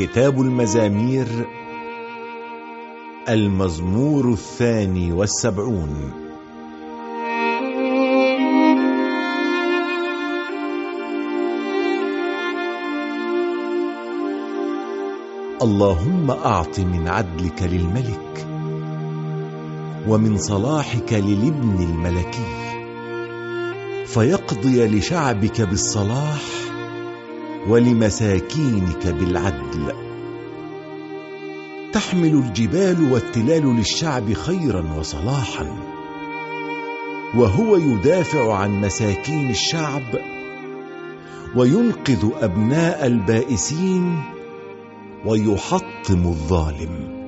كتاب المزامير المزمور الثاني والسبعون. اللهم أعط من عدلك للملك ومن صلاحك للابن الملكي فيقضي لشعبك بالصلاح ولمساكينك بالعدل. تحمل الجبال والتلال للشعب خيرا وصلاحا. وهو يدافع عن مساكين الشعب وينقذ أبناء البائسين ويحطم الظالم.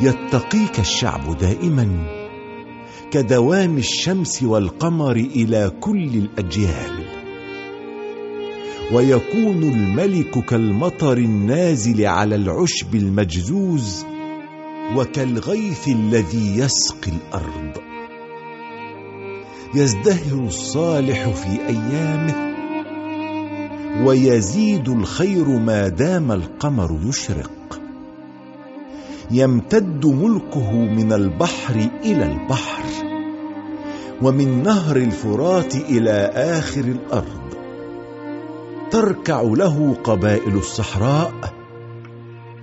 يتقيك الشعب دائما كدوام الشمس والقمر إلى كل الأجيال. ويكون الملك كالمطر النازل على العشب المجزوز وكالغيث الذي يسقي الأرض. يزدهر الصالح في أيامه ويزيد الخير ما دام القمر يشرق. يمتد ملكه من البحر إلى البحر ومن نهر الفرات إلى آخر الأرض. تركع له قبائل الصحراء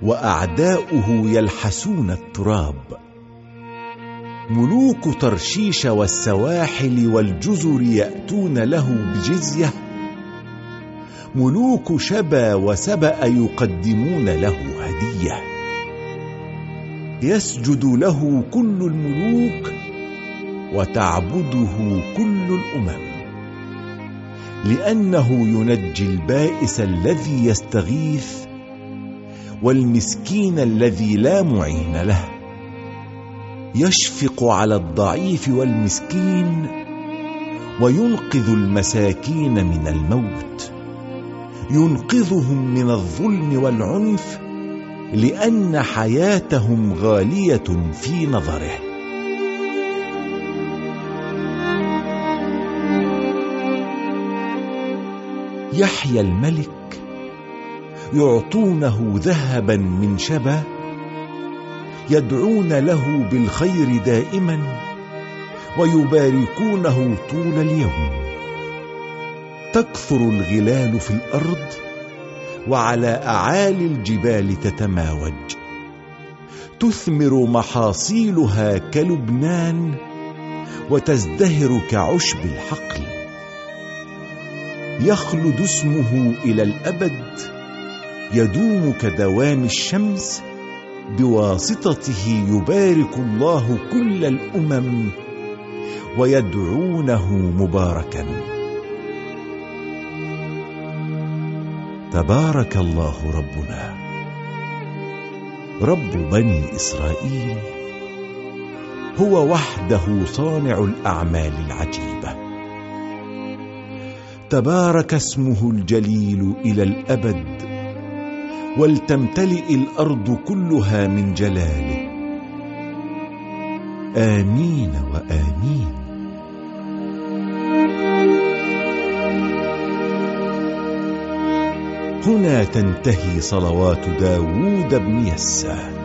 وأعداؤه يلحسون التراب. ملوك ترشيش والسواحل والجزر يأتون له بجزية. ملوك شبا وسبأ يقدمون له هدية. يسجد له كل الملوك وتعبده كل الأمم. لأنه ينجي البائس الذي يستغيث والمسكين الذي لا معين له. يشفق على الضعيف والمسكين وينقذ المساكين من الموت. ينقذهم من الظلم والعنف لأن حياتهم غالية في نظره. يحيى الملك يعطونه ذهبا من شبا يدعون له بالخير دائما ويباركونه طول اليوم. تكثر الغلال في الأرض وعلى أعالي الجبال تتماوج. تثمر محاصيلها كلبنان وتزدهر كعشب الحقل. يخلد اسمه إلى الأبد يدوم كدوام الشمس بواسطته يبارك الله كل الأمم ويدعونه مباركا. تبارك الله ربنا. رب بني إسرائيل هو وحده صانع الأعمال العجيبة. تبارك اسمه الجليل إلى الأبد ولتمتلئ الأرض كلها من جلاله. آمين وآمين. هنا تنتهي صلوات داوود بن يسه